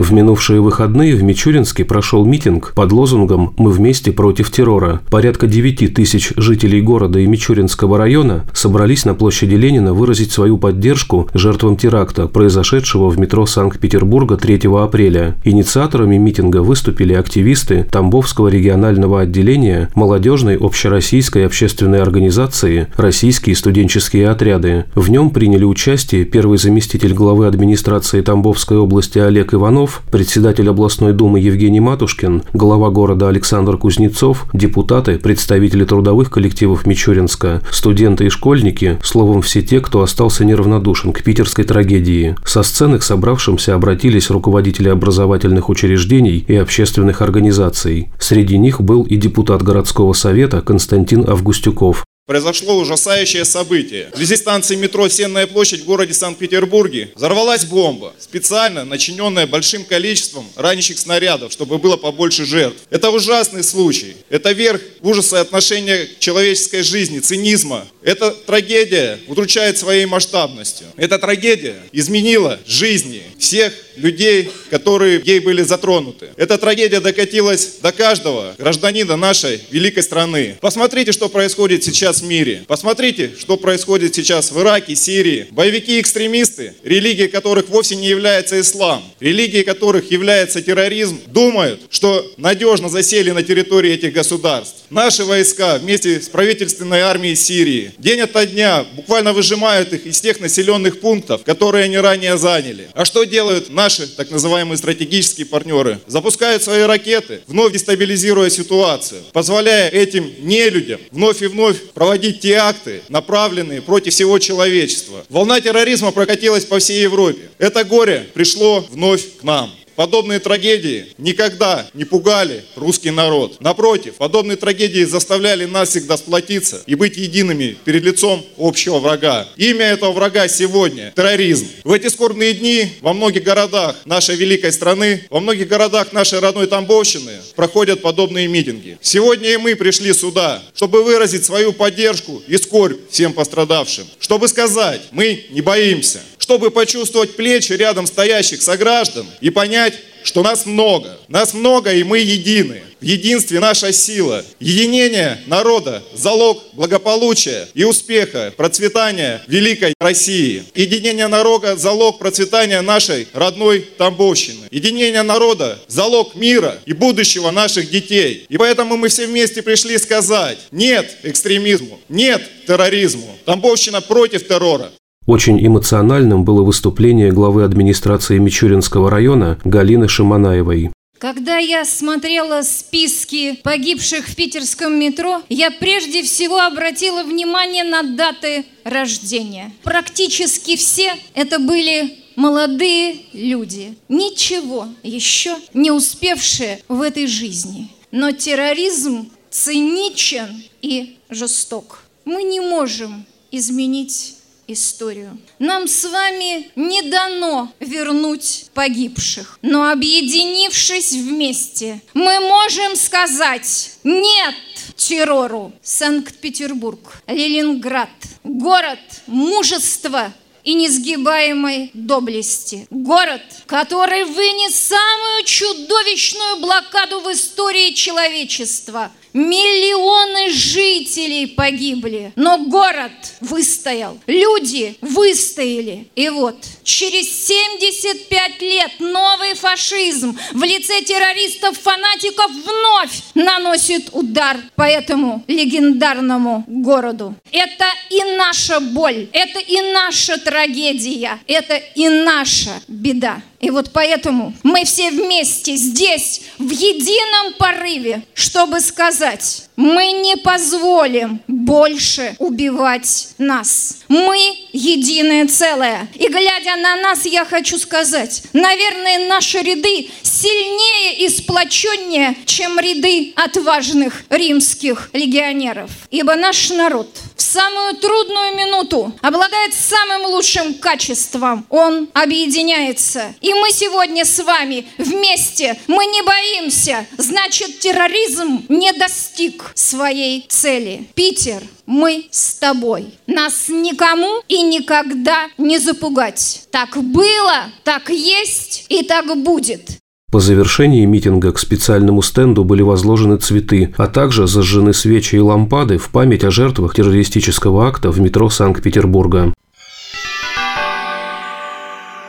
В минувшие выходные в Мичуринске прошел митинг под лозунгом «Мы вместе против террора». Порядка 9 тысяч жителей города и Мичуринского района собрались на площади Ленина выразить свою поддержку жертвам теракта, произошедшего в метро Санкт-Петербурга 3 апреля. Инициаторами митинга выступили активисты Тамбовского регионального отделения молодежной общероссийской общественной организации «Российские студенческие отряды». В нем приняли участие первый заместитель главы администрации Тамбовской области Олег Иванов, Иванов, председатель областной думы Евгений Матушкин, глава города Александр Кузнецов, депутаты, представители трудовых коллективов Мичуринска, студенты и школьники, словом, все те, кто остался неравнодушен к питерской трагедии. Со сцены к собравшимся обратились руководители образовательных учреждений и общественных организаций. Среди них был и депутат городского совета Константин Августюков, произошло ужасающее событие. Вблизи станции метро «Сенная площадь» в городе Санкт-Петербурге взорвалась бомба, специально начиненная большим количеством ранящих снарядов, чтобы было побольше жертв. Это ужасный случай. Это верх ужаса отношения к человеческой жизни, цинизма. Эта трагедия удручает своей масштабностью. Эта трагедия изменила жизни всех людей, которые ей были затронуты. Эта трагедия докатилась до каждого гражданина нашей великой страны. Посмотрите, что происходит сейчас в мире. Посмотрите, что происходит сейчас в Ираке, Сирии. Боевики-экстремисты, религия которых вовсе не является ислам, религией которых является терроризм, думают, что надежно засели на территории этих государств. Наши войска вместе с правительственной армией Сирии день ото дня буквально выжимают их из тех населенных пунктов, которые они ранее заняли. А что делают наши так называемые стратегические партнеры? Запускают свои ракеты, вновь дестабилизируя ситуацию, позволяя этим нелюдям вновь и вновь проводить те акты, направленные против всего человечества. Волна терроризма прокатилась по всей Европе. Это горе пришло вновь к нам. Подобные трагедии никогда не пугали русский народ. Напротив, подобные трагедии заставляли нас всегда сплотиться и быть едиными перед лицом общего врага. Имя этого врага сегодня – терроризм. В эти скорбные дни во многих городах нашей великой страны, во многих городах нашей родной Тамбовщины проходят подобные митинги. Сегодня и мы пришли сюда, чтобы выразить свою поддержку и скорбь всем пострадавшим. Чтобы сказать, мы не боимся чтобы почувствовать плечи рядом стоящих сограждан и понять, что нас много. Нас много, и мы едины. В единстве наша сила. Единение народа – залог благополучия и успеха, процветания великой России. Единение народа – залог процветания нашей родной Тамбовщины. Единение народа – залог мира и будущего наших детей. И поэтому мы все вместе пришли сказать «нет экстремизму», «нет терроризму». Тамбовщина против террора. Очень эмоциональным было выступление главы администрации Мичуринского района Галины Шиманаевой. Когда я смотрела списки погибших в питерском метро, я прежде всего обратила внимание на даты рождения. Практически все это были молодые люди, ничего еще не успевшие в этой жизни. Но терроризм циничен и жесток. Мы не можем изменить историю. Нам с вами не дано вернуть погибших, но объединившись вместе, мы можем сказать «нет» террору. Санкт-Петербург, Ленинград, город мужества и несгибаемой доблести. Город, который вынес самую чудовищную блокаду в истории человечества – Миллионы жителей погибли, но город выстоял, люди выстояли. И вот через 75 лет новый фашизм в лице террористов-фанатиков вновь наносит удар по этому легендарному городу. Это и наша боль, это и наша трагедия, это и наша беда. И вот поэтому мы все вместе здесь, в едином порыве, чтобы сказать, мы не позволим больше убивать нас. Мы единое целое. И глядя на нас, я хочу сказать, наверное, наши ряды сильнее и сплоченнее, чем ряды отважных римских легионеров. Ибо наш народ в самую трудную минуту обладает самым лучшим качеством. Он объединяется. И мы сегодня с вами вместе. Мы не боимся. Значит, терроризм не достиг своей цели. Питер, мы с тобой. Нас никому и никогда не запугать. Так было, так есть и так будет. По завершении митинга к специальному стенду были возложены цветы, а также зажжены свечи и лампады в память о жертвах террористического акта в метро Санкт-Петербурга.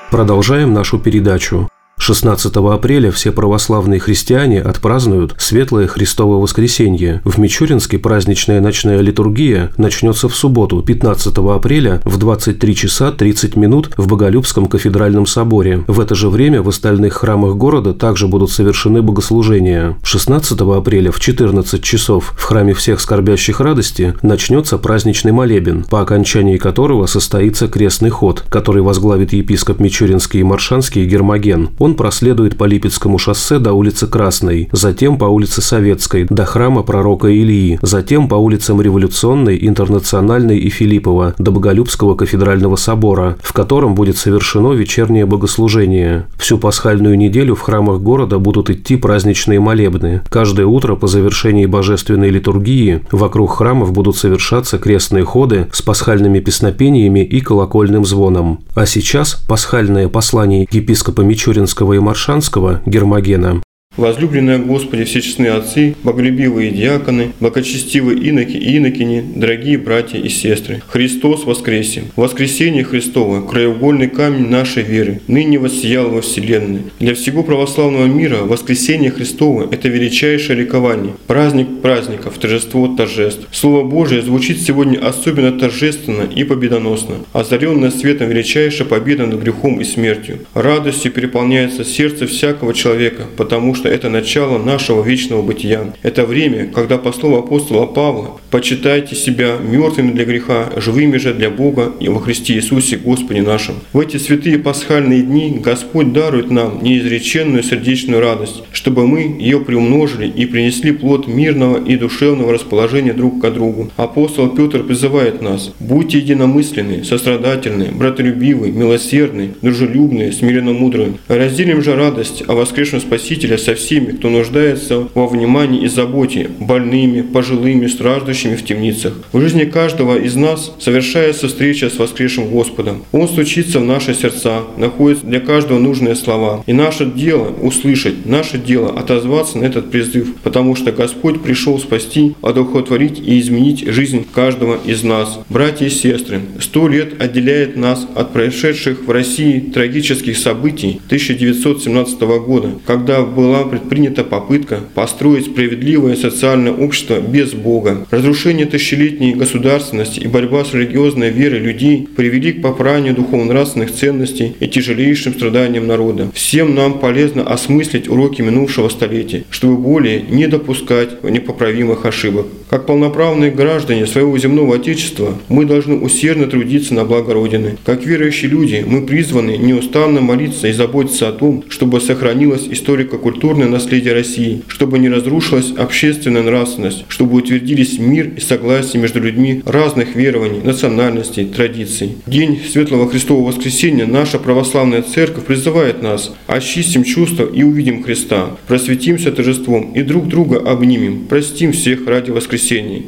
Продолжаем нашу передачу. 16 апреля все православные христиане отпразднуют Светлое Христово воскресенье. В Мичуринске праздничная ночная литургия начнется в субботу, 15 апреля в 23 часа 30 минут в Боголюбском кафедральном соборе. В это же время в остальных храмах города также будут совершены богослужения. 16 апреля в 14 часов в храме всех скорбящих радости начнется праздничный молебен, по окончании которого состоится крестный ход, который возглавит епископ Мичуринский и Маршанский Гермоген. Он он проследует по Липецкому шоссе до улицы Красной, затем по улице Советской до храма пророка Илии, затем по улицам Революционной, Интернациональной и Филиппова до Боголюбского кафедрального собора, в котором будет совершено вечернее богослужение. Всю пасхальную неделю в храмах города будут идти праздничные молебны. Каждое утро по завершении божественной литургии вокруг храмов будут совершаться крестные ходы с пасхальными песнопениями и колокольным звоном. А сейчас пасхальное послание епископа Мичуринского Ленинского и Маршанского Гермогена Возлюбленные Господи, все честные отцы, боголюбивые диаконы, благочестивые иноки и инокини, дорогие братья и сестры, Христос воскресе! Воскресение Христово, краеугольный камень нашей веры, ныне воссиял во Вселенной. Для всего православного мира воскресение Христово – это величайшее ликование, праздник праздников, торжество торжеств. Слово Божие звучит сегодня особенно торжественно и победоносно, озаренное светом величайшая победа над грехом и смертью. Радостью переполняется сердце всякого человека, потому что что это начало нашего вечного бытия. Это время, когда по слову апостола Павла «почитайте себя мертвыми для греха, живыми же для Бога и во Христе Иисусе Господе нашим». В эти святые пасхальные дни Господь дарует нам неизреченную сердечную радость, чтобы мы ее приумножили и принесли плод мирного и душевного расположения друг к другу. Апостол Петр призывает нас «Будьте единомысленны, сострадательны, братолюбивы, милосердны, дружелюбны, смиренно мудры. Разделим же радость о воскресшем Спасителя со всеми, кто нуждается во внимании и заботе, больными, пожилыми, страждущими в темницах. В жизни каждого из нас совершается встреча с воскресшим Господом. Он стучится в наши сердца, находит для каждого нужные слова. И наше дело услышать, наше дело отозваться на этот призыв, потому что Господь пришел спасти, одухотворить и изменить жизнь каждого из нас. Братья и сестры, сто лет отделяет нас от происшедших в России трагических событий 1917 года, когда была была предпринята попытка построить справедливое социальное общество без Бога. Разрушение тысячелетней государственности и борьба с религиозной верой людей привели к попранию духовно-нравственных ценностей и тяжелейшим страданиям народа. Всем нам полезно осмыслить уроки минувшего столетия, чтобы более не допускать непоправимых ошибок. Как полноправные граждане своего земного Отечества, мы должны усердно трудиться на благо Родины. Как верующие люди, мы призваны неустанно молиться и заботиться о том, чтобы сохранилась историко-культурная культурное наследие России, чтобы не разрушилась общественная нравственность, чтобы утвердились мир и согласие между людьми разных верований, национальностей, традиций. День Светлого Христового Воскресения наша православная церковь призывает нас очистим чувства и увидим Христа, просветимся торжеством и друг друга обнимем, простим всех ради воскресения.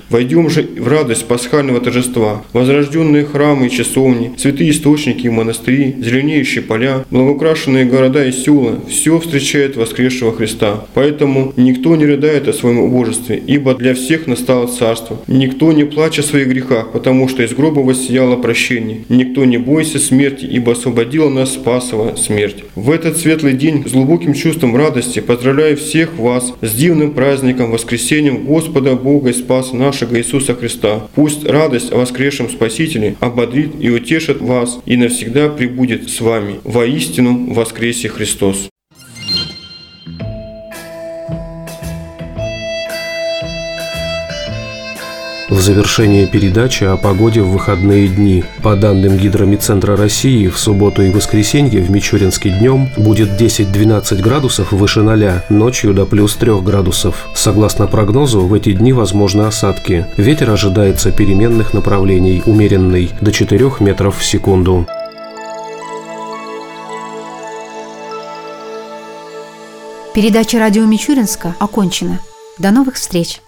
Войдем же в радость пасхального торжества, возрожденные храмы и часовни, святые источники и монастыри, зеленеющие поля, благоукрашенные города и села, все встречает воскресшего Христа. Поэтому никто не рыдает о своем убожестве, ибо для всех настало царство. Никто не плачет о своих грехах, потому что из гроба воссияло прощение. Никто не бойся смерти, ибо освободила нас спасова смерть. В этот светлый день с глубоким чувством радости поздравляю всех вас с дивным праздником, воскресением Господа Бога и Спаса нашего Иисуса Христа. Пусть радость о воскресшем Спасителе ободрит и утешит вас и навсегда пребудет с вами. Воистину воскресе Христос. В завершение передачи о погоде в выходные дни. По данным Гидромедцентра России, в субботу и воскресенье в Мичуринске днем будет 10-12 градусов выше 0, ночью до плюс 3 градусов. Согласно прогнозу, в эти дни возможны осадки. Ветер ожидается переменных направлений, умеренный, до 4 метров в секунду. Передача радио Мичуринска окончена. До новых встреч!